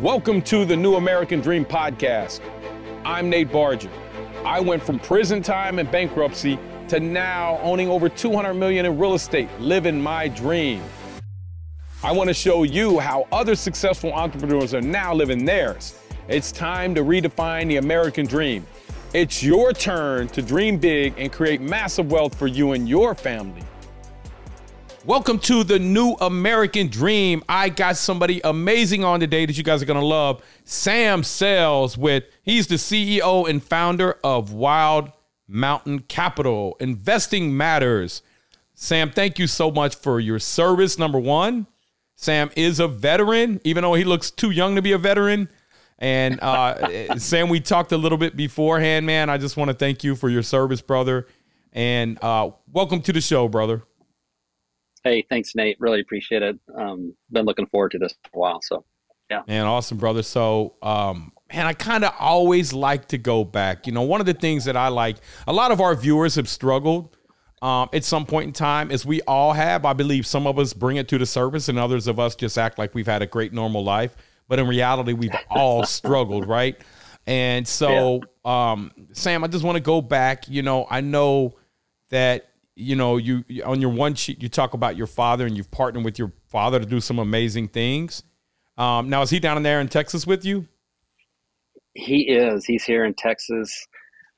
Welcome to the New American Dream podcast. I'm Nate Barger. I went from prison time and bankruptcy to now owning over 200 million in real estate, living my dream. I want to show you how other successful entrepreneurs are now living theirs. It's time to redefine the American dream. It's your turn to dream big and create massive wealth for you and your family. Welcome to the new American dream. I got somebody amazing on today that you guys are going to love. Sam Sells with he's the CEO and founder of Wild Mountain Capital. Investing matters. Sam, thank you so much for your service number 1. Sam is a veteran even though he looks too young to be a veteran. And uh, Sam, we talked a little bit beforehand, man. I just want to thank you for your service, brother. And uh, welcome to the show, brother. Hey, thanks, Nate. Really appreciate it. Um, been looking forward to this for a while. So, yeah. Man, awesome, brother. So, um, man, I kind of always like to go back. You know, one of the things that I like, a lot of our viewers have struggled um, at some point in time, as we all have. I believe some of us bring it to the surface, and others of us just act like we've had a great normal life. But in reality, we've all struggled, right? And so, yeah. um, Sam, I just want to go back. You know, I know that you know, you on your one sheet you talk about your father and you've partnered with your father to do some amazing things. Um, now, is he down in there in Texas with you? He is. He's here in Texas.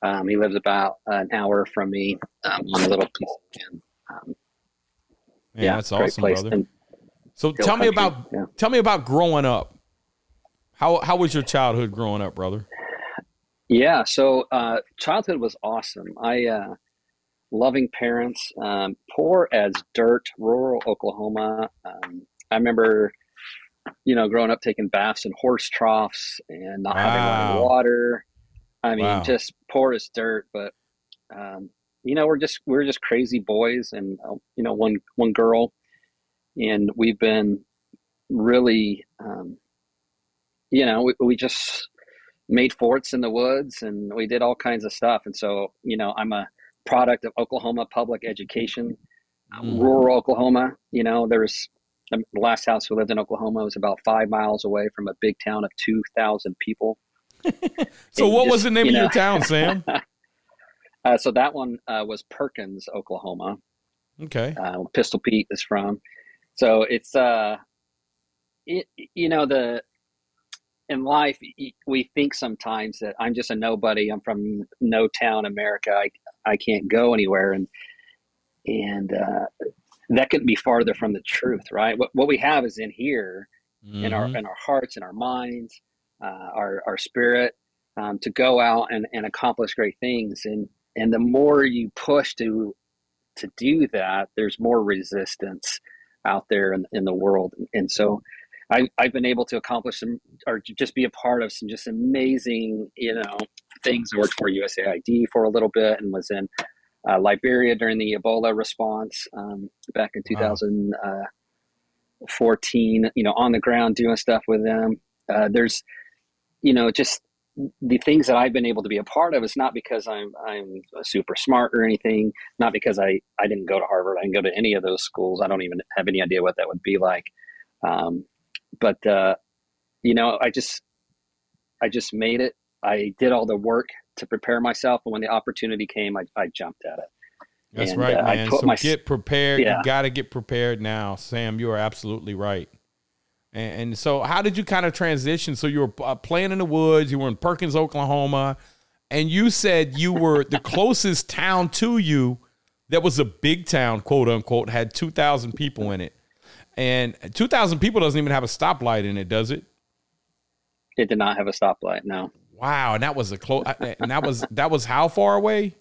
Um, he lives about an hour from me um, on a little piece of land. Um, yeah, yeah, that's awesome, brother. And so tell country. me about yeah. tell me about growing up. How how was your childhood growing up, brother? Yeah, so uh, childhood was awesome. I uh, loving parents, um, poor as dirt, rural Oklahoma. Um, I remember, you know, growing up taking baths in horse troughs and not wow. having running water. I mean, wow. just poor as dirt. But um, you know, we're just we're just crazy boys, and uh, you know, one one girl, and we've been really, um, you know, we, we just made forts in the woods and we did all kinds of stuff. And so, you know, I'm a product of Oklahoma public education, mm. rural Oklahoma. You know, there's the last house we lived in Oklahoma was about five miles away from a big town of 2,000 people. so, what just, was the name of know, your town, Sam? uh, so, that one uh, was Perkins, Oklahoma. Okay. Uh, Pistol Pete is from. So, it's, uh, it, you know, the, in life, we think sometimes that I'm just a nobody. I'm from no town, America. I, I can't go anywhere, and and uh, that couldn't be farther from the truth, right? What what we have is in here, mm-hmm. in our mm-hmm. in our hearts, in our minds, uh, our our spirit, um, to go out and, and accomplish great things, and and the more you push to to do that, there's more resistance out there in, in the world, and so I, I've been able to accomplish some or just be a part of some just amazing, you know, things. I worked for USAID for a little bit and was in uh, Liberia during the Ebola response um, back in 2014, uh, you know, on the ground doing stuff with them. Uh, there's, you know, just the things that I've been able to be a part of is not because I'm I'm super smart or anything, not because I I didn't go to Harvard, I didn't go to any of those schools. I don't even have any idea what that would be like. Um, but uh, you know, I just I just made it. I did all the work to prepare myself, and when the opportunity came, I, I jumped at it. That's and, right, uh, man. so my, get prepared. Yeah. You got to get prepared now, Sam. You are absolutely right. And, and, so, how did you kind of transition? So you were uh, playing in the woods. You were in Perkins, Oklahoma, and you said you were the closest town to you that was a big town, quote unquote, had two thousand people in it. And 2,000 people doesn't even have a stoplight in it, does it? It did not have a stoplight. No. Wow, and that was a close. and that was that was how far away?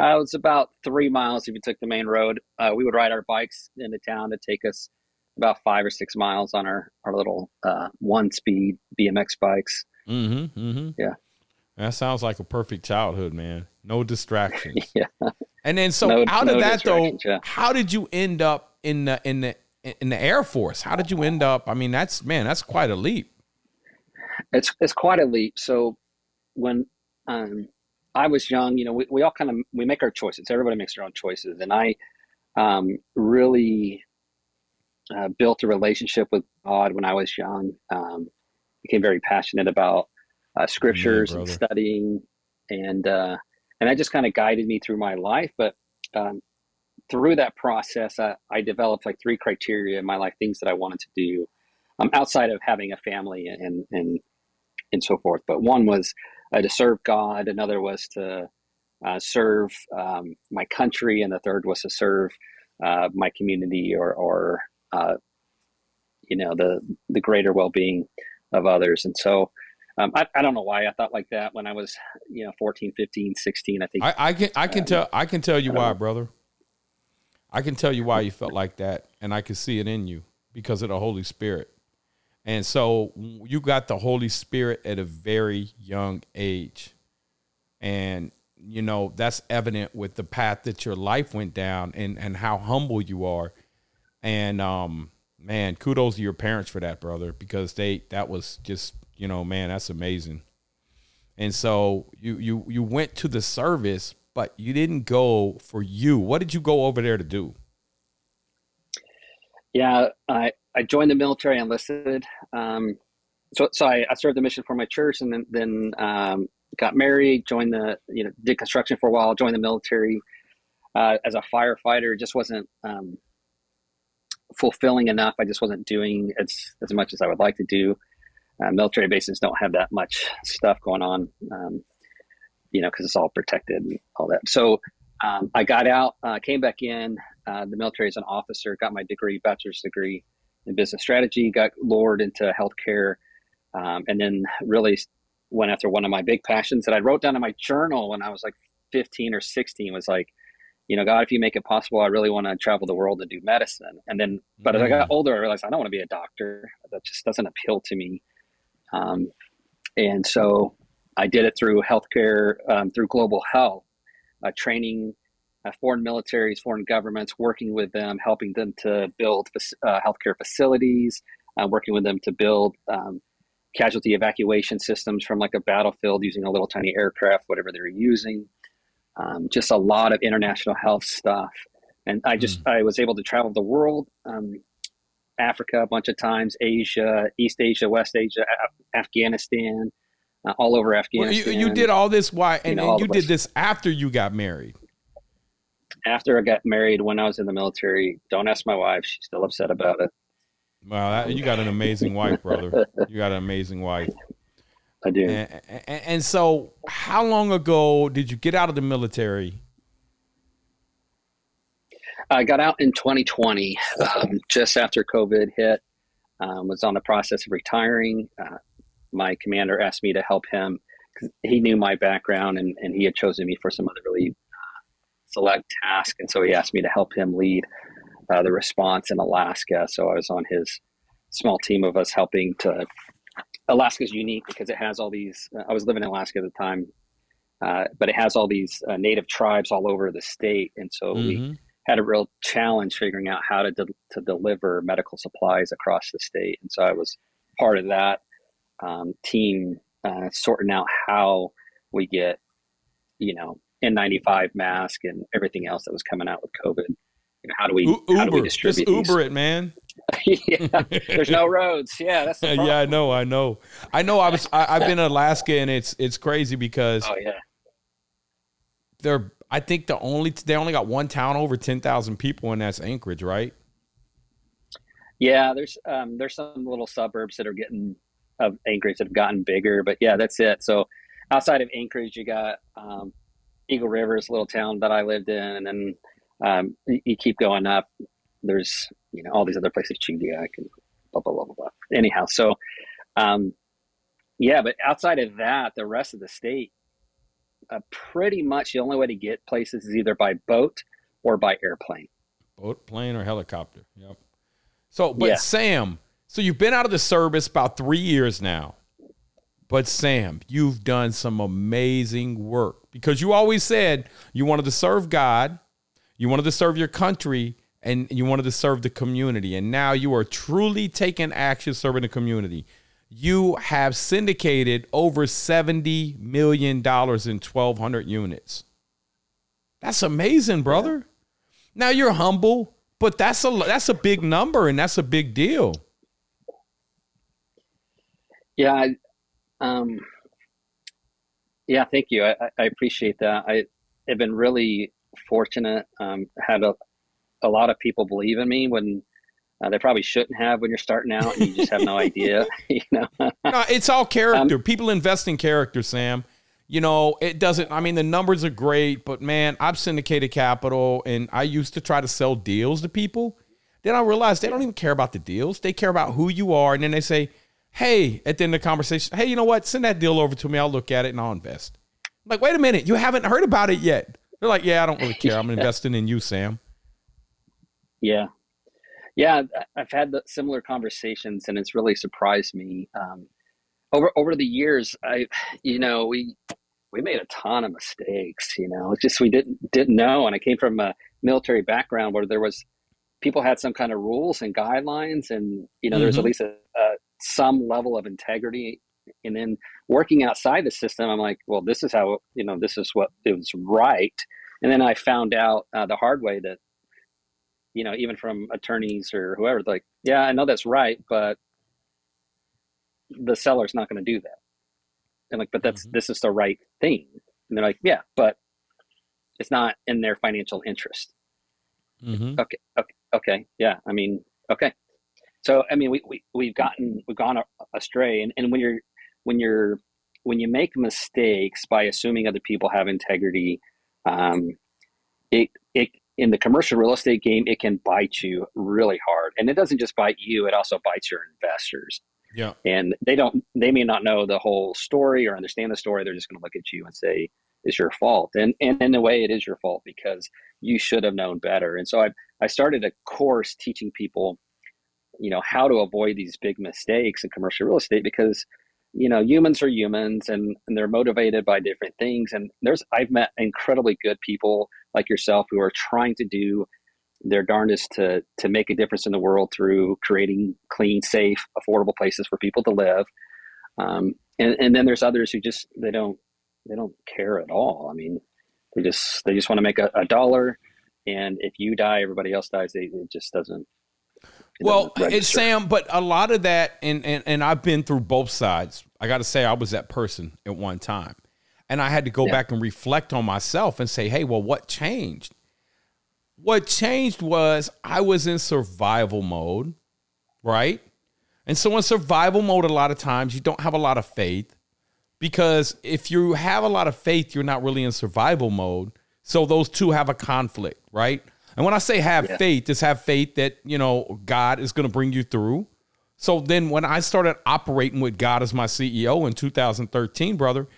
Uh, it was about three miles if you took the main road. Uh, we would ride our bikes into town to take us about five or six miles on our our little uh, one speed BMX bikes. Mm-hmm, mm-hmm. Yeah. That sounds like a perfect childhood, man. No distractions. yeah. And then so no, out of that though, yeah. how did you end up in the in the in the Air Force. How did you end up? I mean, that's man, that's quite a leap. It's it's quite a leap. So when um, I was young, you know, we, we all kind of we make our choices. Everybody makes their own choices, and I um, really uh, built a relationship with God when I was young. Um, became very passionate about uh, scriptures yeah, and studying, and uh, and that just kind of guided me through my life. But um, through that process, I, I, developed like three criteria in my life, things that I wanted to do um, outside of having a family and and and so forth. But one was uh, to serve God. Another was to uh, serve um, my country, and the third was to serve uh, my community or or uh, you know the the greater well being of others. And so. Um, I, I don't know why I thought like that when I was, you know, 14, 15, 16. I think I, I can I can um, tell I can tell you why, know. brother. I can tell you why you felt like that, and I can see it in you because of the Holy Spirit. And so you got the Holy Spirit at a very young age. And, you know, that's evident with the path that your life went down and, and how humble you are. And, um, man, kudos to your parents for that, brother, because they, that was just, you know, man, that's amazing. And so you, you, you went to the service, but you didn't go for you. What did you go over there to do? Yeah, I, I joined the military, enlisted. Um, so, so I, I, served the mission for my church, and then then um, got married. Joined the you know did construction for a while. Joined the military uh, as a firefighter. Just wasn't um, fulfilling enough. I just wasn't doing as as much as I would like to do. Uh, military bases don't have that much stuff going on, um, you know, because it's all protected and all that. So um, I got out, uh, came back in uh, the military as an officer, got my degree, bachelor's degree, in business strategy, got lured into healthcare, um, and then really went after one of my big passions that I wrote down in my journal when I was like 15 or 16 was like, you know, God, if you make it possible, I really want to travel the world and do medicine. And then, but mm-hmm. as I got mm. older, I realized I don't want to be a doctor. That just doesn't appeal to me. Um, and so I did it through healthcare, um, through global health, uh, training uh, foreign militaries, foreign governments, working with them, helping them to build uh, healthcare facilities, uh, working with them to build um, casualty evacuation systems from like a battlefield using a little tiny aircraft, whatever they're using. Um, just a lot of international health stuff. And I just, mm. I was able to travel the world, um, Africa a bunch of times, Asia, East Asia, West Asia, Af- Afghanistan, uh, all over Afghanistan. Well, you, you, did all this why, and, you, know, and you did this after you got married after I got married, when I was in the military, don't ask my wife; she's still upset about it. Wow, that, you got an amazing wife, brother. You got an amazing wife. I do. And, and, and, so, how long ago did you get out of the military? I got out in 2020, um, just after COVID hit. Um, was on the process of retiring. Uh, my commander asked me to help him because he knew my background and, and he had chosen me for some other really select task. And so he asked me to help him lead uh, the response in Alaska. So I was on his small team of us helping to. Alaska's unique because it has all these. Uh, I was living in Alaska at the time, uh, but it has all these uh, native tribes all over the state, and so mm-hmm. we had a real challenge figuring out how to de- to deliver medical supplies across the state. And so I was part of that um, team, uh, sorting out how we get, you know, N95 mask and everything else that was coming out with COVID. You know, how do we Uber, how do we distribute just Uber these? it, man. yeah, there's no roads. Yeah, that's yeah. I know, I know, I know. I was I, have been in Alaska and it's it's crazy because oh yeah, they're I think the only they only got one town over ten thousand people and that's Anchorage, right? Yeah, there's um there's some little suburbs that are getting of Anchorage that have gotten bigger, but yeah, that's it. So outside of Anchorage, you got um, Eagle River is a little town that I lived in, and then um, you, you, keep going up. There's you know all these other places, Chingdiak and blah blah blah blah blah. Anyhow, so um, yeah, but outside of that, the rest of the state, uh, pretty much the only way to get places is either by boat or by airplane. Boat, plane, or helicopter. Yep. So, but yeah. Sam, so you've been out of the service about three years now. But Sam, you've done some amazing work because you always said you wanted to serve God, you wanted to serve your country, and you wanted to serve the community. And now you are truly taking action serving the community. You have syndicated over $70 million in 1,200 units. That's amazing, brother. Yeah. Now you're humble, but that's a that's a big number and that's a big deal. Yeah, I, um, yeah, thank you. I, I appreciate that. I have been really fortunate. Um, had a a lot of people believe in me when uh, they probably shouldn't have when you're starting out and you just have no idea. you know, no, it's all character. Um, people invest in character, Sam. You know, it doesn't. I mean, the numbers are great, but man, I've syndicated capital, and I used to try to sell deals to people. Then I realized they don't even care about the deals; they care about who you are, and then they say, "Hey," at the end of the conversation, "Hey, you know what? Send that deal over to me. I'll look at it and I'll invest." I'm like, wait a minute, you haven't heard about it yet. They're like, "Yeah, I don't really care. I'm investing in you, Sam." Yeah, yeah, I've had the similar conversations, and it's really surprised me. Um, over over the years, I, you know, we we made a ton of mistakes. You know, it's just we didn't didn't know, and I came from a military background where there was people had some kind of rules and guidelines, and you know, mm-hmm. there was at mm-hmm. least a, a, some level of integrity. And then working outside the system, I'm like, well, this is how you know, this is what it was right. And then I found out uh, the hard way that you know, even from attorneys or whoever, like, yeah, I know that's right, but the seller's not going to do that. And like, but that's mm-hmm. this is the right thing. And they're like, yeah, but it's not in their financial interest. Mm-hmm. Okay, okay, okay, yeah. I mean, okay. So I mean, we we we've gotten we've gone astray, and and when you're when you're when you make mistakes by assuming other people have integrity, um, it it in the commercial real estate game, it can bite you really hard. And it doesn't just bite you, it also bites your investors. Yeah. And they don't, they may not know the whole story or understand the story. They're just going to look at you and say, it's your fault. And, and in a way, it is your fault because you should have known better. And so I, I started a course teaching people, you know, how to avoid these big mistakes in commercial real estate because you know humans are humans and, and they're motivated by different things. And there's i've met incredibly good people like yourself who are trying to do their darndest to to make a difference in the world through creating clean safe affordable places for people to live. Um, and, and then there's others who just they don't they don't care at all. I mean they just they just want to make a, a dollar and if you die everybody else dies. They, it just doesn't well, it's Sam, but a lot of that, and, and and I've been through both sides. I got to say, I was that person at one time, and I had to go yeah. back and reflect on myself and say, hey, well, what changed? What changed was I was in survival mode, right? And so in survival mode, a lot of times you don't have a lot of faith because if you have a lot of faith, you're not really in survival mode. So those two have a conflict, right? And when I say have yeah. faith, just have faith that, you know, God is going to bring you through. So then when I started operating with God as my CEO in 2013, brother,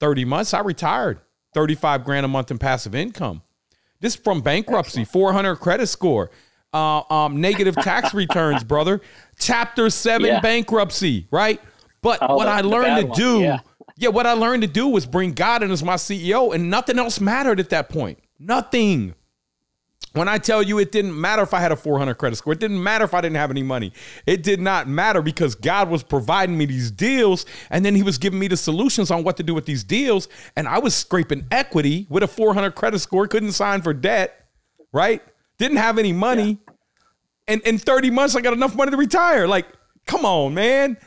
30 months, I retired. 35 grand a month in passive income. This from bankruptcy, Excellent. 400 credit score, uh, um, negative tax returns, brother. Chapter seven yeah. bankruptcy, right? But oh, what I learned to do, yeah. yeah, what I learned to do was bring God in as my CEO, and nothing else mattered at that point. Nothing. When I tell you it didn't matter if I had a 400 credit score, it didn't matter if I didn't have any money. It did not matter because God was providing me these deals and then he was giving me the solutions on what to do with these deals and I was scraping equity with a 400 credit score, couldn't sign for debt, right? Didn't have any money. Yeah. And in 30 months I got enough money to retire. Like, come on, man.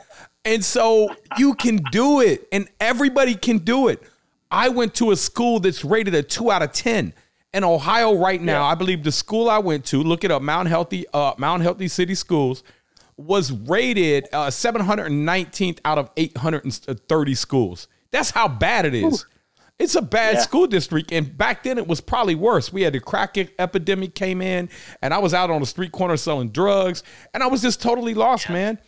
And so you can do it and everybody can do it. I went to a school that's rated a 2 out of 10 in Ohio right now, yeah. I believe the school I went to, look it up, Mount Healthy, uh, Mount Healthy City Schools, was rated uh, 719th out of 830 schools. That's how bad it is. Ooh. It's a bad yeah. school district, and back then it was probably worse. We had the crack epidemic came in, and I was out on the street corner selling drugs, and I was just totally lost, yeah. man.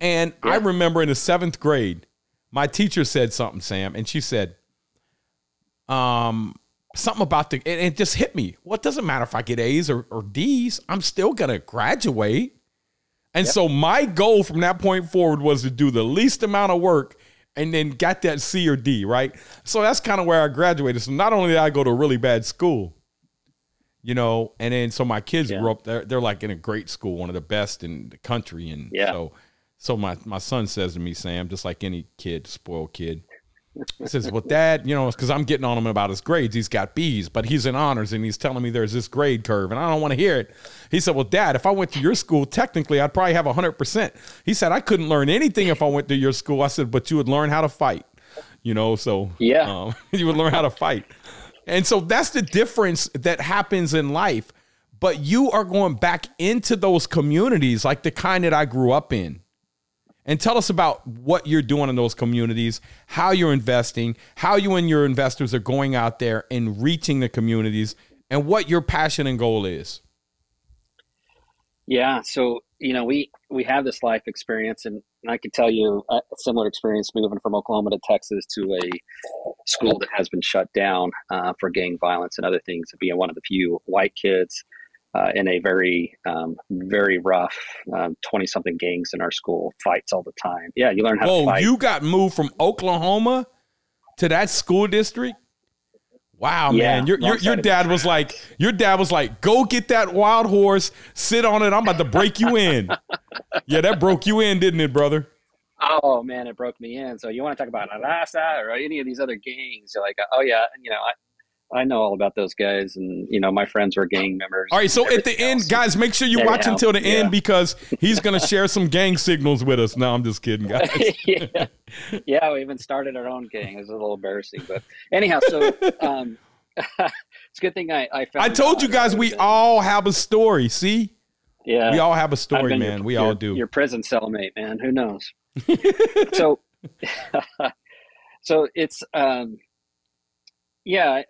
And I remember in the seventh grade, my teacher said something, Sam, and she said, um, something about the and it just hit me. What well, doesn't matter if I get A's or, or D's, I'm still gonna graduate. And yep. so my goal from that point forward was to do the least amount of work and then got that C or D, right? So that's kind of where I graduated. So not only did I go to a really bad school, you know, and then so my kids yeah. grew up there, they're like in a great school, one of the best in the country. And yeah. so so my my son says to me, Sam, just like any kid, spoiled kid, he says, "Well, Dad, you know, because I'm getting on him about his grades. He's got B's, but he's in honors, and he's telling me there's this grade curve, and I don't want to hear it." He said, "Well, Dad, if I went to your school, technically, I'd probably have 100 percent." He said, "I couldn't learn anything if I went to your school." I said, "But you would learn how to fight." You know, so yeah, um, you would learn how to fight, and so that's the difference that happens in life. But you are going back into those communities, like the kind that I grew up in and tell us about what you're doing in those communities, how you're investing, how you and your investors are going out there and reaching the communities, and what your passion and goal is. Yeah, so you know we we have this life experience, and I can tell you a similar experience moving from Oklahoma to Texas to a school that has been shut down uh, for gang violence and other things. Being one of the few white kids uh, in a very um, very rough twenty um, something gangs in our school fights all the time. Yeah, you learn how Whoa, to fight. you got moved from Oklahoma to that school district. Wow, yeah, man, your your, your dad was like, your dad was like, go get that wild horse, sit on it. I'm about to break you in. yeah, that broke you in, didn't it, brother? Oh man, it broke me in. So you want to talk about Alasa or any of these other gangs? You're like, oh yeah, you know, I, I know all about those guys, and you know my friends were gang members. All right, so at the else. end, guys, make sure you watch until the yeah. end because he's going to share some gang signals with us. No, I'm just kidding, guys. yeah. yeah, we even started our own gang. It's a little embarrassing, but anyhow, so um, it's a good thing I I, I told you guys we all have a story. See, yeah, we all have a story, man. Your, we your, all do. Your prison cellmate, man. Who knows? so, so it's um yeah,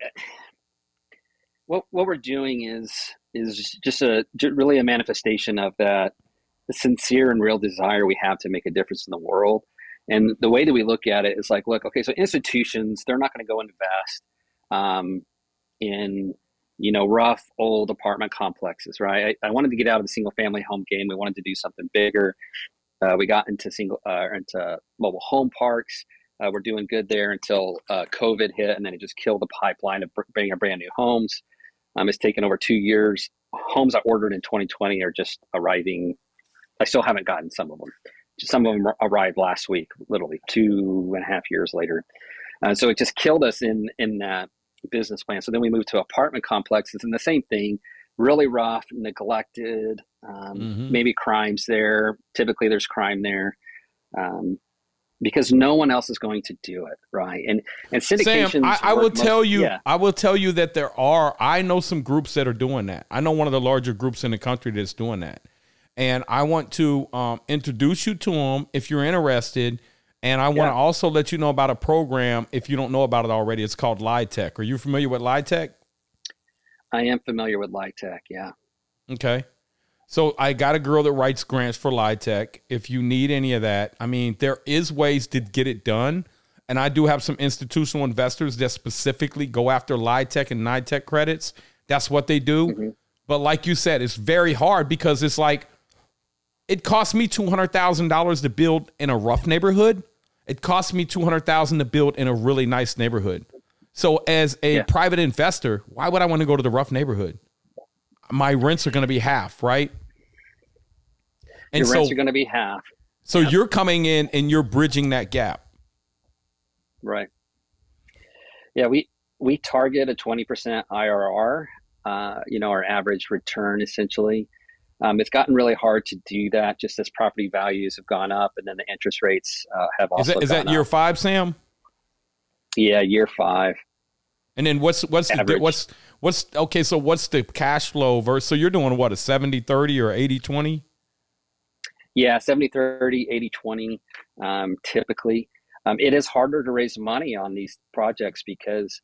what what we're doing is is just a really a manifestation of that the sincere and real desire we have to make a difference in the world. And the way that we look at it is like, look, okay, so institutions they're not going to go invest um, in you know rough old apartment complexes, right? I, I, wanted to get out of the single family home game. We wanted to do something bigger. Uh, we got into single uh, into mobile home parks. Uh, we're doing good there until uh, COVID hit, and then it just killed the pipeline of bringing a brand new homes. Um, it's taken over two years. Homes I ordered in 2020 are just arriving. I still haven't gotten some of them. Some of them arrived last week, literally two and a half years later. Uh, so it just killed us in in that business plan. So then we moved to apartment complexes, and the same thing. Really rough, neglected, um, mm-hmm. maybe crimes there. Typically, there's crime there. Um, because no one else is going to do it, right? And and syndication. Sam, I, I will most, tell you, yeah. I will tell you that there are. I know some groups that are doing that. I know one of the larger groups in the country that's doing that, and I want to um, introduce you to them if you're interested. And I want to also let you know about a program if you don't know about it already. It's called LIHTC. Are you familiar with LIHTC? I am familiar with LIHTC. Yeah. Okay. So I got a girl that writes grants for LIHTC. If you need any of that, I mean, there is ways to get it done. And I do have some institutional investors that specifically go after LIHTC and NITEC credits. That's what they do. Mm-hmm. But like you said, it's very hard because it's like it cost me two hundred thousand dollars to build in a rough neighborhood. It cost me two hundred thousand to build in a really nice neighborhood. So as a yeah. private investor, why would I want to go to the rough neighborhood? My rents are going to be half, right? And Your so, rents are going to be half. So yep. you're coming in and you're bridging that gap. Right. Yeah, we we target a 20% IRR, uh, you know, our average return essentially. Um, it's gotten really hard to do that just as property values have gone up and then the interest rates uh, have also. Is that, is that year up. five, Sam? Yeah, year five. And then what's what's the, what's what's okay? So what's the cash flow versus? So you're doing what a 70 30 or 80 20? Yeah, 70 30, 80 20. Um, typically, um, it is harder to raise money on these projects because,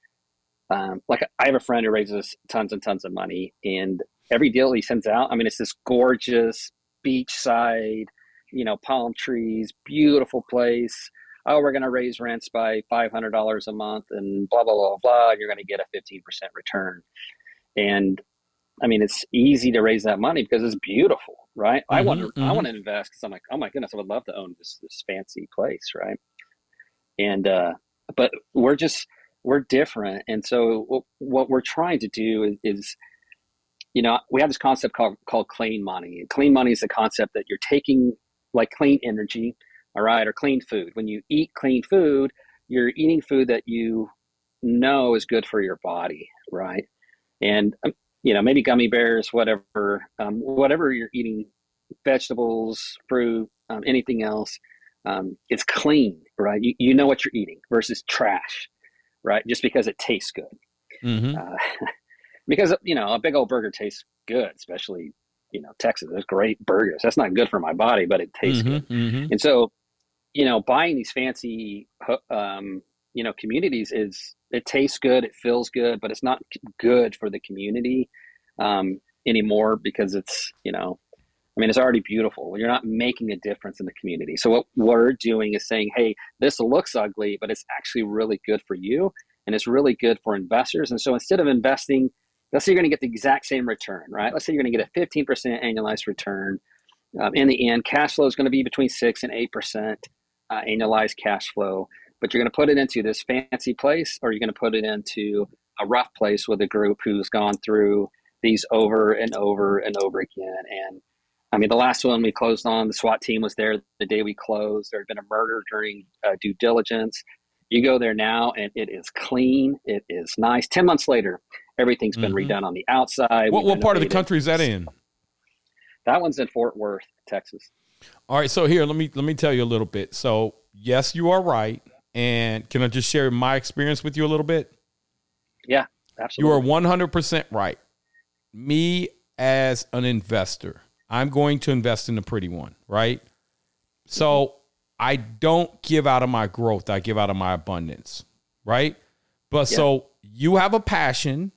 um, like, I have a friend who raises tons and tons of money, and every deal he sends out, I mean, it's this gorgeous beachside, you know, palm trees, beautiful place oh, we're going to raise rents by $500 a month and blah, blah, blah, blah. And you're going to get a 15% return. And I mean, it's easy to raise that money because it's beautiful, right? Mm-hmm, I want to, mm-hmm. I want to invest because I'm like, oh my goodness, I would love to own this, this fancy place, right? And, uh, but we're just, we're different. And so what, what we're trying to do is, is, you know, we have this concept called, called clean money. And clean money is the concept that you're taking like clean energy, all right, or clean food. When you eat clean food, you're eating food that you know is good for your body, right? And um, you know, maybe gummy bears, whatever, um, whatever you're eating, vegetables, fruit, um, anything else, um, it's clean, right? You, you know what you're eating versus trash, right? Just because it tastes good. Mm-hmm. Uh, because you know, a big old burger tastes good, especially you know Texas. There's great burgers. That's not good for my body, but it tastes mm-hmm, good. Mm-hmm. And so, you know, buying these fancy, um, you know, communities is it tastes good, it feels good, but it's not good for the community um, anymore because it's you know, I mean, it's already beautiful. You're not making a difference in the community. So what we're doing is saying, hey, this looks ugly, but it's actually really good for you, and it's really good for investors. And so instead of investing let's say you're going to get the exact same return, right? Let's say you're going to get a 15% annualized return. Um, in the end, cash flow is going to be between 6 and 8% uh, annualized cash flow. But you're going to put it into this fancy place or you're going to put it into a rough place with a group who's gone through these over and over and over again. And I mean, the last one we closed on, the SWAT team was there the day we closed. There had been a murder during uh, due diligence. You go there now and it is clean, it is nice. 10 months later, Everything's been mm-hmm. redone on the outside. What, what part of the country is that in? That one's in Fort Worth, Texas. All right, so here let me let me tell you a little bit. So yes, you are right, and can I just share my experience with you a little bit? Yeah, absolutely. You are one hundred percent right. Me as an investor, I'm going to invest in the pretty one, right? So. I don't give out of my growth; I give out of my abundance, right? But yeah. so you have a passion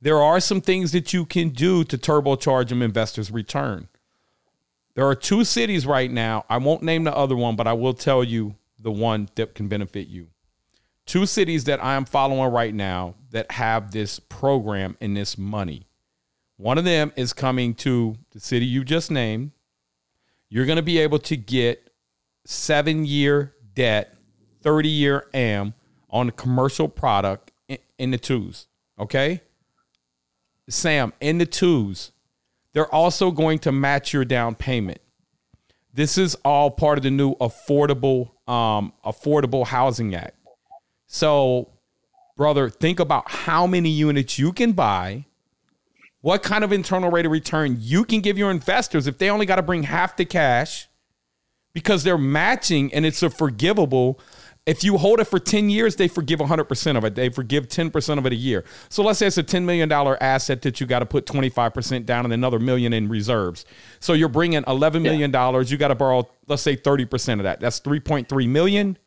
there are some things that you can do to turbocharge an investor's return. There are two cities right now. I won't name the other one, but I will tell you the one that can benefit you. Two cities that I am following right now that have this program and this money. One of them is coming to the city you just named. You're going to be able to get seven year debt, 30 year AM on a commercial product in, the twos. Okay. Sam, in the twos, they're also going to match your down payment. This is all part of the new affordable um, affordable housing act. So, brother, think about how many units you can buy, what kind of internal rate of return you can give your investors if they only got to bring half the cash because they're matching and it's a forgivable if you hold it for 10 years, they forgive 100% of it. They forgive 10% of it a year. So let's say it's a $10 million asset that you got to put 25% down and another million in reserves. So you're bringing $11 million. Yeah. You got to borrow, let's say 30% of that. That's 3.3 million.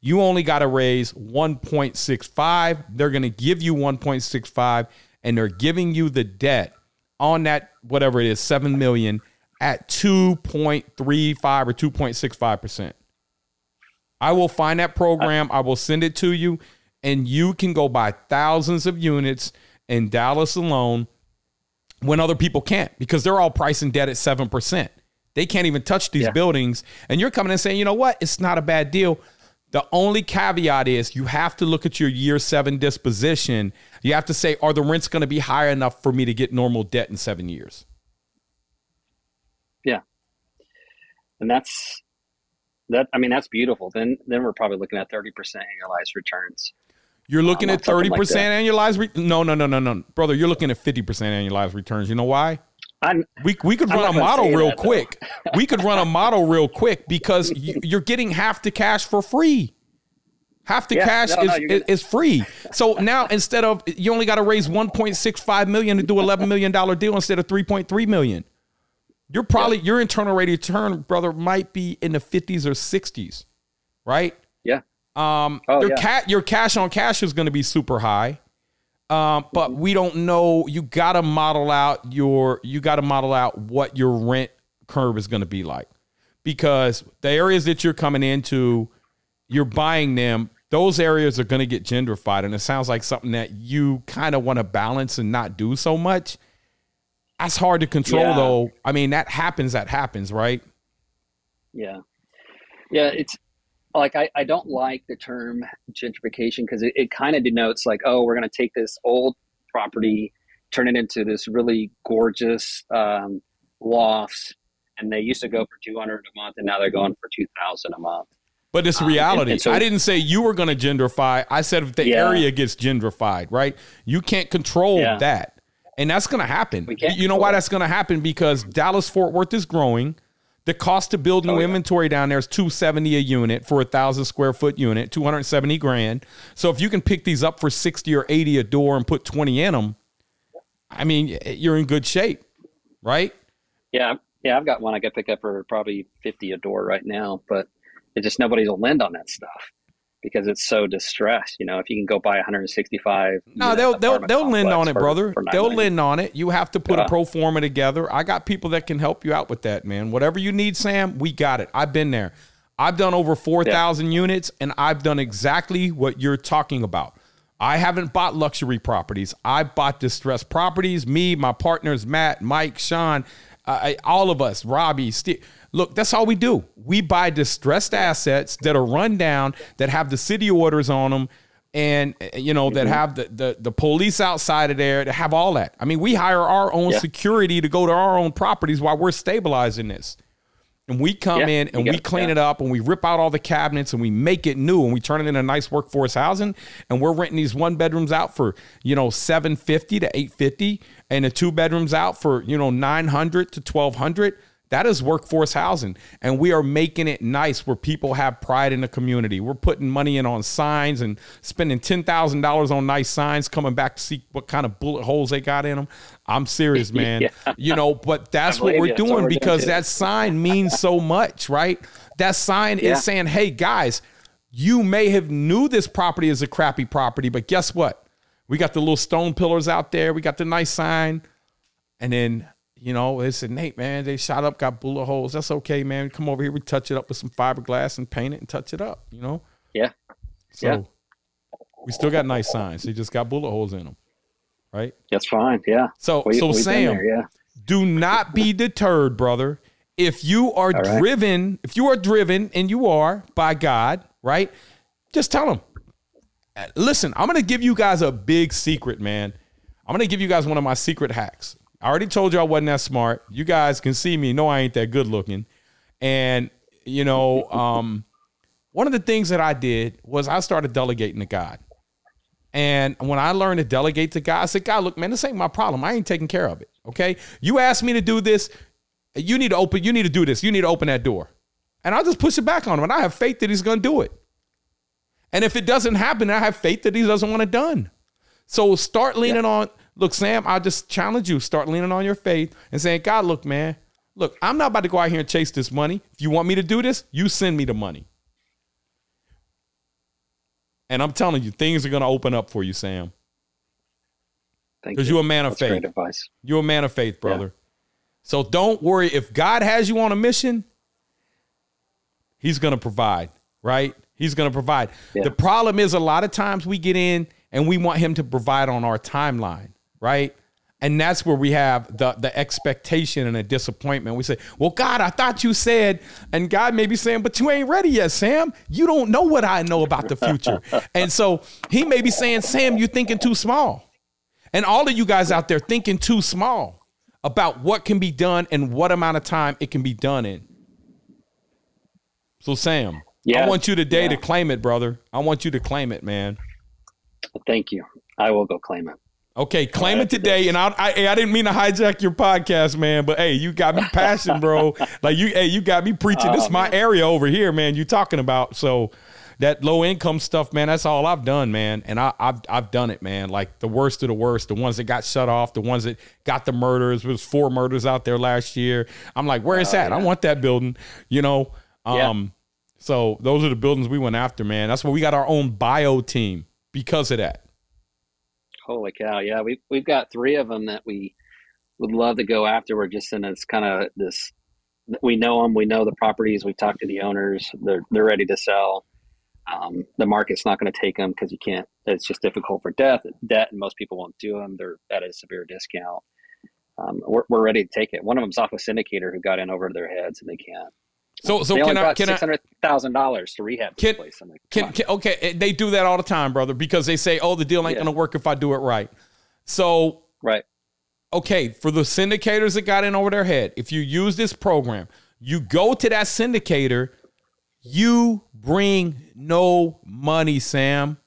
You only got to raise 1.65. They're going to give you 1.65 and they're giving you the debt on that, whatever it is, 7 million at 2.35 or 2.65%. I will find that program. I will send it to you, and you can go buy thousands of units in Dallas alone when other people can't because they're all pricing debt at 7%. They can't even touch these yeah. buildings. And you're coming and saying, you know what? It's not a bad deal. The only caveat is you have to look at your year seven disposition. You have to say, are the rents going to be high enough for me to get normal debt in seven years? Yeah. And that's that I mean that's beautiful. Then then we're probably looking at thirty percent annualized returns. You're looking um, at thirty percent like annualized. Re- no, no, no, no, no, brother. You're looking at fifty percent annualized returns. You know why? I'm, we we could run a model real that, quick. we could run a model real quick because you're getting half the cash for free. Half the yeah, cash no, is, no, is, is free. So now instead of you only got to raise 1.65 million to do 11 million dollar deal instead of 3.3 million. You're probably yeah. your internal rate of return, brother, might be in the 50s or 60s, right? Yeah. Um, oh, your yeah. cat, your cash on cash is going to be super high. Um, but mm-hmm. we don't know. You got to model out your, you got to model out what your rent curve is going to be like, because the areas that you're coming into, you're buying them. Those areas are going to get gentrified, and it sounds like something that you kind of want to balance and not do so much. That's hard to control, yeah. though. I mean, that happens. That happens, right? Yeah, yeah. It's like I, I don't like the term gentrification because it, it kind of denotes like, oh, we're going to take this old property, turn it into this really gorgeous um, lofts, and they used to go for two hundred a month, and now they're going for two thousand a month. But it's reality. Um, and, and so, I didn't say you were going to gentrify. I said if the yeah. area gets gentrified, right? You can't control yeah. that. And that's going to happen. You know why that's going to happen? Because Dallas Fort Worth is growing. The cost to build new oh, yeah. inventory down there is 270 a unit for a thousand square foot unit, 270 grand. So if you can pick these up for 60 or 80 a door and put 20 in them, I mean, you're in good shape, right? Yeah. Yeah. I've got one I got pick up for probably 50 a door right now, but it's just nobody will lend on that stuff because it's so distressed. You know, if you can go buy 165, no, they'll they'll they'll lend on it, for, brother. For they'll lend on it. You have to put yeah. a pro forma together. I got people that can help you out with that, man. Whatever you need, Sam, we got it. I've been there. I've done over 4,000 yeah. units, and I've done exactly what you're talking about. I haven't bought luxury properties. I bought distressed properties. Me, my partners, Matt, Mike, Sean, uh, all of us, Robbie, Steve Look, that's all we do. We buy distressed assets that are run down, that have the city orders on them, and you know that mm-hmm. have the, the the police outside of there to have all that. I mean, we hire our own yeah. security to go to our own properties while we're stabilizing this. And we come yeah, in and we clean yeah. it up and we rip out all the cabinets and we make it new and we turn it into nice workforce housing. And we're renting these one bedrooms out for, you know, 750 to 850 and the two bedrooms out for, you know, 900 to 1200. That is workforce housing. And we are making it nice where people have pride in the community. We're putting money in on signs and spending $10,000 on nice signs, coming back to see what kind of bullet holes they got in them. I'm serious, man. yeah. You know, but that's what we're you. doing because that sign means so much, right? That sign yeah. is saying, hey, guys, you may have knew this property is a crappy property, but guess what? We got the little stone pillars out there. We got the nice sign. And then you know, they said, Nate, man, they shot up, got bullet holes. That's okay, man. Come over here, we touch it up with some fiberglass and paint it and touch it up, you know? Yeah. So yeah. we still got nice signs. They just got bullet holes in them. Right? That's fine. Yeah. So we, so Sam, there, yeah. do not be deterred, brother. If you are right. driven, if you are driven and you are by God, right? Just tell them. Listen, I'm gonna give you guys a big secret, man. I'm gonna give you guys one of my secret hacks. I already told you I wasn't that smart. You guys can see me, know I ain't that good looking. And, you know, um, one of the things that I did was I started delegating to God. And when I learned to delegate to God, I said, God, look, man, this ain't my problem. I ain't taking care of it. Okay. You asked me to do this. You need to open, you need to do this. You need to open that door. And I'll just push it back on him. And I have faith that he's going to do it. And if it doesn't happen, I have faith that he doesn't want it done. So start leaning yeah. on Look, Sam, I just challenge you. Start leaning on your faith and saying, God, look, man, look, I'm not about to go out here and chase this money. If you want me to do this, you send me the money. And I'm telling you, things are going to open up for you, Sam. Because you. you're a man of That's faith. Advice. You're a man of faith, brother. Yeah. So don't worry. If God has you on a mission, He's going to provide, right? He's going to provide. Yeah. The problem is, a lot of times we get in and we want Him to provide on our timeline right? And that's where we have the the expectation and a disappointment. We say, "Well, God, I thought you said," and God may be saying, "But you ain't ready yet, Sam. You don't know what I know about the future." and so He may be saying, "Sam, you're thinking too small," and all of you guys out there thinking too small about what can be done and what amount of time it can be done in. So, Sam, yeah, I want you today yeah. to claim it, brother. I want you to claim it, man. Thank you. I will go claim it. Okay, claim it today. And I, I, I didn't mean to hijack your podcast, man, but hey, you got me passion, bro. like you, hey, you got me preaching. Oh, this is my man. area over here, man. You talking about so that low income stuff, man. That's all I've done, man. And I, I've I've done it, man. Like the worst of the worst, the ones that got shut off, the ones that got the murders. There was four murders out there last year. I'm like, where is oh, that? Yeah. I want that building. You know. Um. Yeah. So those are the buildings we went after, man. That's why we got our own bio team because of that. Holy cow! Yeah, we we've got three of them that we would love to go after. We're just in this kind of this. We know them. We know the properties. We've talked to the owners. They're they're ready to sell. Um, the market's not going to take them because you can't. It's just difficult for debt. Debt, and most people won't do them. They're at a severe discount. Um, we're, we're ready to take it. One of them's off a syndicator who got in over their heads and they can't. So, so they can I, can six hundred thousand dollars to rehab can, this place? Like, can, can, okay, eh, they do that all the time, brother, because they say, "Oh, the deal ain't yeah. going to work if I do it right." So, right, okay, for the syndicators that got in over their head, if you use this program, you go to that syndicator, You bring no money, Sam.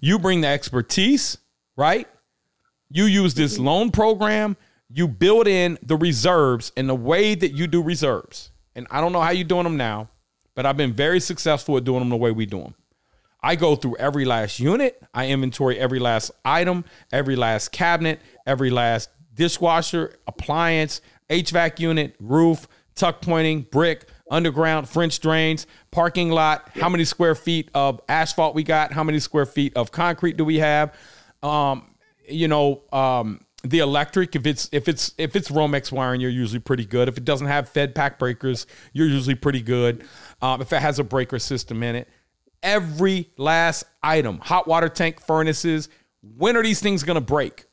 You bring the expertise, right? You use this loan program, you build in the reserves in the way that you do reserves. And I don't know how you're doing them now, but I've been very successful at doing them the way we do them. I go through every last unit, I inventory every last item, every last cabinet, every last dishwasher, appliance, HVAC unit, roof, tuck pointing, brick, underground, French drains, parking lot, how many square feet of asphalt we got, how many square feet of concrete do we have, um, you know, um, the electric if it's if it's if it's Romex wiring, you're usually pretty good. If it doesn't have Fed pack breakers, you're usually pretty good. Um, if it has a breaker system in it, every last item, hot water tank, furnaces, when are these things going to break?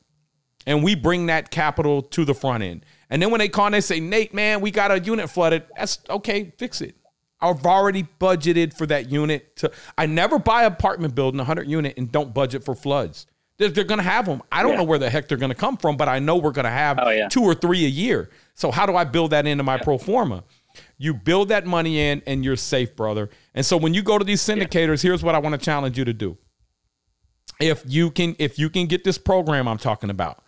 And we bring that capital to the front end. And then when they call and they say, Nate, man, we got a unit flooded. That's okay, fix it. I've already budgeted for that unit. To I never buy apartment building, 100 unit, and don't budget for floods. They're, they're going to have them. I don't yeah. know where the heck they're going to come from, but I know we're going to have oh, yeah. two or three a year. So how do I build that into my yeah. pro forma? You build that money in, and you're safe, brother. And so when you go to these syndicators, here's what I want to challenge you to do. If you can, if you can get this program I'm talking about,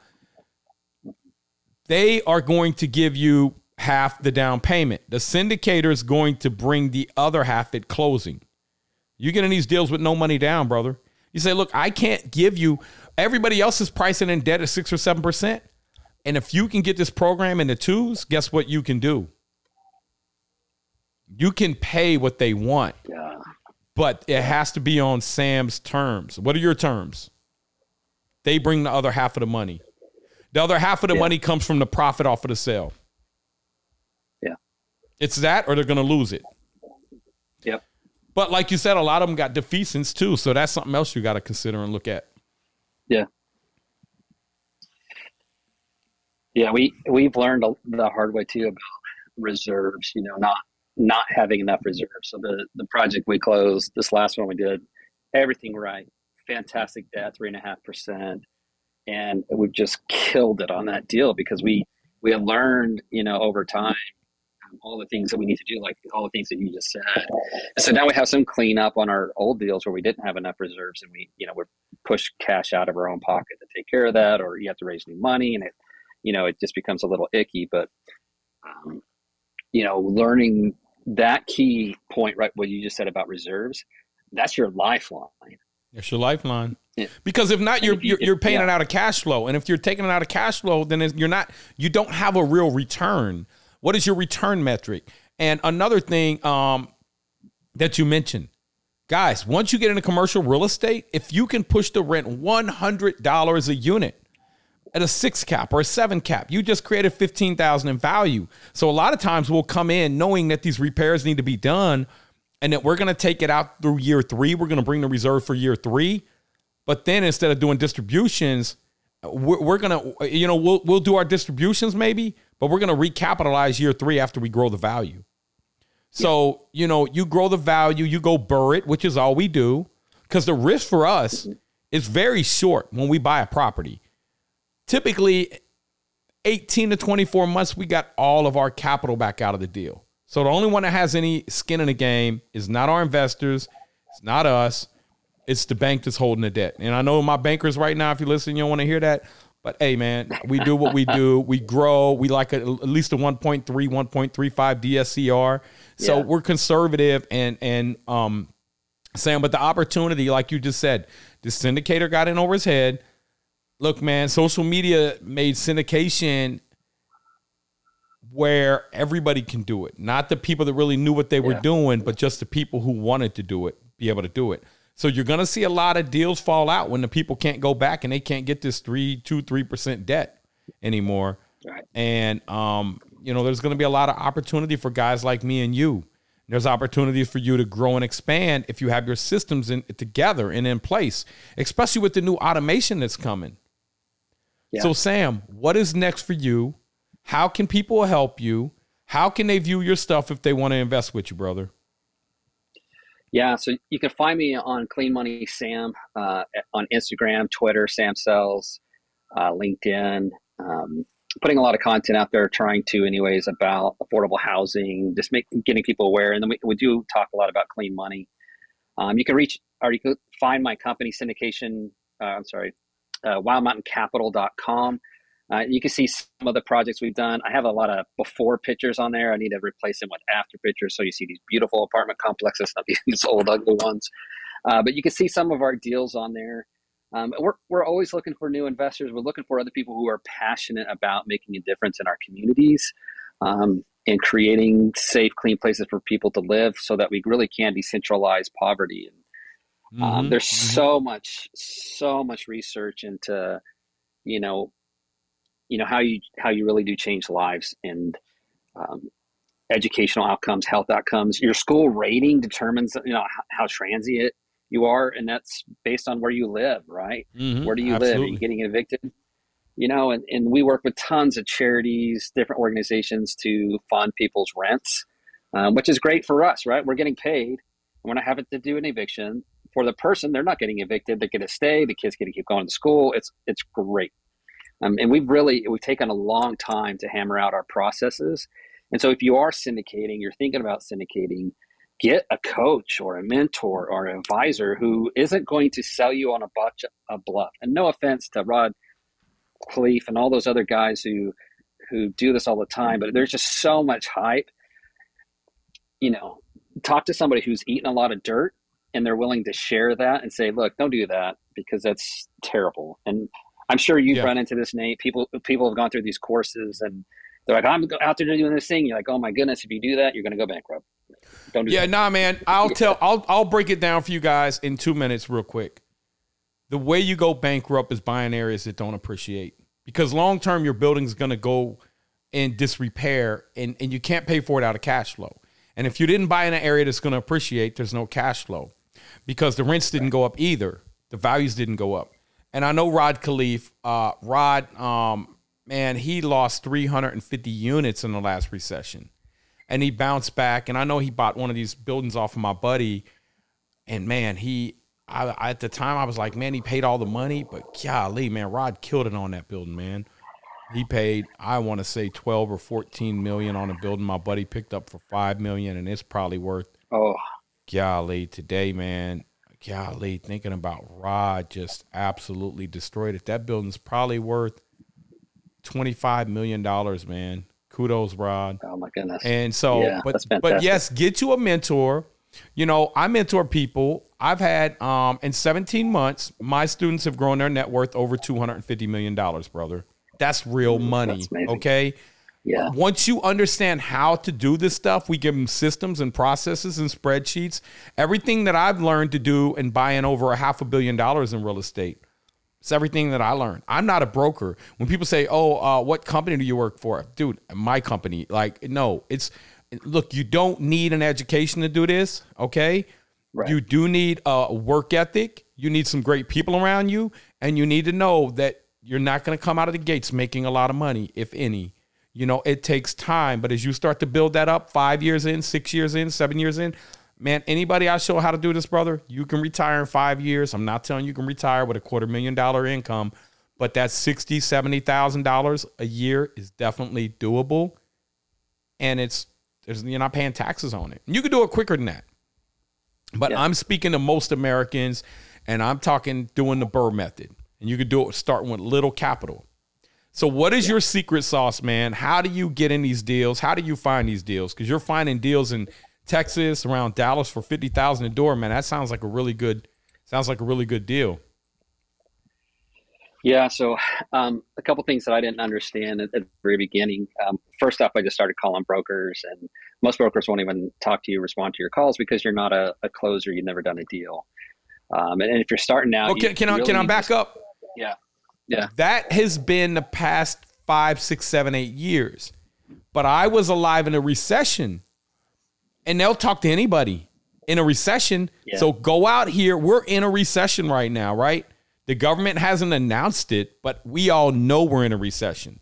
they are going to give you half the down payment. The syndicator is going to bring the other half at closing. You get in these deals with no money down, brother. You say, look, I can't give you everybody else is pricing in debt at six or seven percent. And if you can get this program in the twos, guess what you can do? You can pay what they want. Yeah. But it has to be on Sam's terms. What are your terms? They bring the other half of the money. The other half of the yeah. money comes from the profit off of the sale. Yeah. It's that or they're going to lose it. But like you said, a lot of them got defeasance too. So that's something else you got to consider and look at. Yeah. Yeah, we we've learned the hard way too about reserves. You know, not not having enough reserves. So the the project we closed, this last one we did, everything right, fantastic debt, three and a half percent, and we've just killed it on that deal because we we have learned, you know, over time all the things that we need to do, like all the things that you just said. so now we have some cleanup on our old deals where we didn't have enough reserves, and we, you know, we're push cash out of our own pocket to take care of that, or you have to raise new money, and it, you know, it just becomes a little icky. But, um, you know, learning that key point, right? What you just said about reserves, that's your lifeline. It's your lifeline. Yeah. Because if not, you're you're, you're paying yeah. it out of cash flow, and if you're taking it out of cash flow, then you're not. You don't have a real return. What is your return metric? And another thing um, that you mentioned, guys, once you get into commercial real estate, if you can push the rent $100 a unit at a six cap or a seven cap, you just created 15,000 in value. So a lot of times we'll come in knowing that these repairs need to be done and that we're going to take it out through year three. We're going to bring the reserve for year three. But then instead of doing distributions, we're, we're going to, you know, we'll, we'll do our distributions maybe, but we're going to recapitalize year three after we grow the value. So, yeah. you know, you grow the value, you go BRRRR it, which is all we do, because the risk for us is very short when we buy a property. Typically, 18 to 24 months, we got all of our capital back out of the deal. So the only one that has any skin in the game is not our investors, it's not us, it's the bank that's holding the debt. And I know my bankers right now, if you listen, you don't want to hear that. But hey, man, we do what we do. We grow. We like a, at least a 1.3, 1.35 DSCR. So yeah. we're conservative and and um, Sam, but the opportunity, like you just said, the syndicator got in over his head. Look, man, social media made syndication where everybody can do it. Not the people that really knew what they were doing, but just the people who wanted to do it, be able to do it. So you're going to see a lot of deals fall out when the people can't go back and they can't get this three, two, three percent debt anymore. Right. And um, you know, there's going to be a lot of opportunity for guys like me and you. There's opportunities for you to grow and expand if you have your systems in together and in place, especially with the new automation that's coming. Yeah. So, Sam, what is next for you? How can people help you? How can they view your stuff if they want to invest with you, brother? Yeah, so you can find me on Clean Money Sam uh, on Instagram, Twitter, Sam Sells, uh, LinkedIn. Um, putting a lot of content out there, trying to, anyways, about affordable housing, just make, getting people aware. And then we, we do talk a lot about clean money. Um, you can reach or you can find my company syndication. Uh, I'm sorry, uh, wildmountaincapital.com. Uh, you can see some of the projects we've done. I have a lot of before pictures on there. I need to replace them with after pictures. So you see these beautiful apartment complexes, not these old ugly ones. Uh, but you can see some of our deals on there. Um, we're, we're always looking for new investors. We're looking for other people who are passionate about making a difference in our communities um, and creating safe, clean places for people to live so that we really can decentralize poverty. And um, mm-hmm. there's mm-hmm. so much, so much research into, you know, you know how you how you really do change lives and um, educational outcomes, health outcomes. Your school rating determines you know how, how transient you are, and that's based on where you live, right? Mm-hmm, where do you absolutely. live? Are you getting evicted? You know, and, and we work with tons of charities, different organizations to fund people's rents, um, which is great for us, right? We're getting paid. We're not having to do an eviction. For the person, they're not getting evicted. They get to stay. The kids get to keep going to school. It's it's great. Um, and we've really we've taken a long time to hammer out our processes. And so if you are syndicating, you're thinking about syndicating, get a coach or a mentor or an advisor who isn't going to sell you on a bunch of bluff. And no offense to Rod Khleif and all those other guys who who do this all the time, but there's just so much hype. You know, talk to somebody who's eaten a lot of dirt and they're willing to share that and say, look, don't do that because that's terrible. And I'm sure you've yeah. run into this, Nate. People people have gone through these courses and they're like, I'm out there doing this thing. You're like, oh my goodness, if you do that, you're going to go bankrupt. Don't do yeah, that. nah, man. I'll tell. I'll I'll break it down for you guys in two minutes, real quick. The way you go bankrupt is buying areas that don't appreciate because long term your building's going to go in disrepair and and you can't pay for it out of cash flow. And if you didn't buy in an area that's going to appreciate, there's no cash flow because the rents didn't go up either. The values didn't go up. And I know Rod Khleif, uh, Rod, um, man, he lost 350 units in the last recession. And he bounced back. And I know he bought one of these buildings off of my buddy. And man, he, I, at the time, I was like, man, he paid all the money. But golly, man, Rod killed it on that building, man. He paid, I want to say 12 or 14 million on a building my buddy picked up for 5 million. And it's probably worth, oh, golly, today, man, golly, thinking about Rod just absolutely destroyed it. That building's probably worth $25 million, man. Kudos, Rod. Oh my goodness. And so, yeah, but but yes, get you a mentor. You know, I mentor people. I've had um in 17 months, my students have grown their net worth over 250 million dollars, brother. That's real money. That's okay. Yeah. Once you understand how to do this stuff, we give them systems and processes and spreadsheets. Everything that I've learned to do and buying over a half a billion dollars in real estate. It's everything that I learned. I'm not a broker. When people say, "Oh, uh, what company do you work for?" Dude, my company. Like, no, it's look. You don't need an education to do this. Okay, right. you do need a work ethic. You need some great people around you, and you need to know that you're not going to come out of the gates making a lot of money, if any. You know, it takes time, but as you start to build that up, five years in, six years in, seven years in, man, anybody I show how to do this, brother, you can retire in five years. I'm not telling you, can retire with a quarter million dollar income, but that sixty, seventy thousand dollars a year is definitely doable, and it's there's you're not paying taxes on it. You can do it quicker than that. But yeah. I'm speaking to most Americans, and I'm talking doing the BRRRR method, and you can do it starting with little capital. So, what is your secret sauce, man? How do you get in these deals? How do you find these deals? Because you're finding deals in Texas, around Dallas for fifty thousand a door, man. That sounds like a really good, sounds like a really good deal. Yeah. So, um, a couple things that I didn't understand at, at the very beginning. Um, first off, I just started calling brokers, and most brokers won't even talk to you, respond to your calls because you're not a, a closer. You've never done a deal. Um, and, and, if you're starting out, okay, you can I can I back up? Yeah. Yeah. That has been the past five, six, seven, eight years. But I was alive in a recession. And they'll talk to anybody in a recession. Yeah. So go out here. We're in a recession right now, right? The government hasn't announced it, but we all know we're in a recession.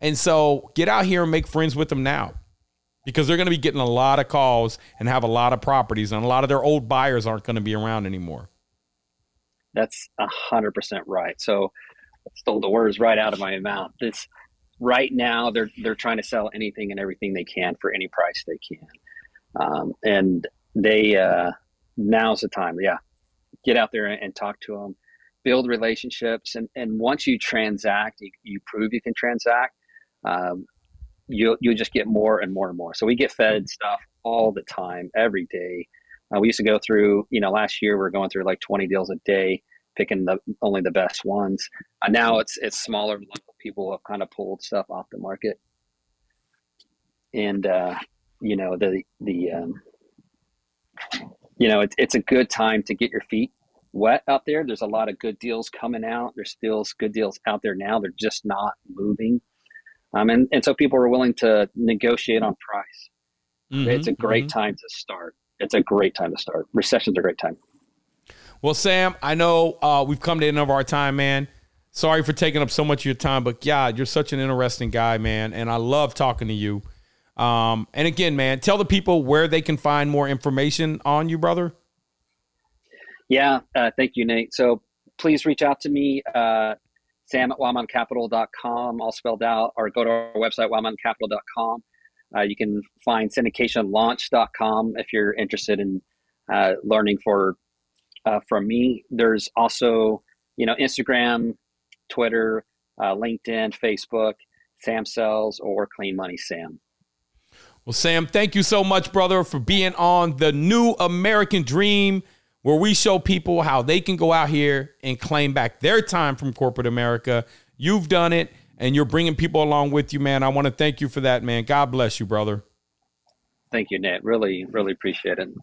And so get out here and make friends with them now because they're going to be getting a lot of calls and have a lot of properties, and a lot of their old buyers aren't going to be around anymore. That's a hundred percent right. So stole the words right out of my mouth. This right now they're they're trying to sell anything and everything they can for any price they can, um, and they uh, now's the time. Yeah, get out there and, and talk to them, build relationships, and and once you transact, you, you prove you can transact. Um, you you'll just get more and more and more. So we get fed stuff all the time, every day. Uh, we used to go through, you know, last year we are going through like 20 deals a day, picking the only the best ones. Uh, now it's it's smaller local people have kind of pulled stuff off the market, and uh, you know the the um, you know it's it's a good time to get your feet wet out there. There's a lot of good deals coming out. There's still good deals out there now. They're just not moving, um, and and so people are willing to negotiate on price. Mm-hmm, it's a great mm-hmm. time to start. It's a great time to start. Recession's a great time. Well, Sam, I know uh, we've come to the end of our time, man. Sorry for taking up so much of your time, but yeah, you're such an interesting guy, man, and I love talking to you. Um, and again, man, tell the people where they can find more information on you, brother. Yeah, uh, thank you, Nate. So please reach out to me, uh, sam at wildmountaincapital.com, all spelled out, or go to our website, wildmountaincapital.com. Uh, you can find syndicationlaunch.com if you're interested in uh, learning for uh, from me. There's also, you know, Instagram, Twitter, uh, LinkedIn, Facebook, Sam Sells, or Clean Money Sam. Well, Sam, thank you so much, brother, for being on the New American Dream, where we show people how they can go out here and claim back their time from corporate America. You've done it and you're bringing people along with you, man. I want to thank you for that, man. God bless you, brother. Thank you, Nate. Really, really appreciate it.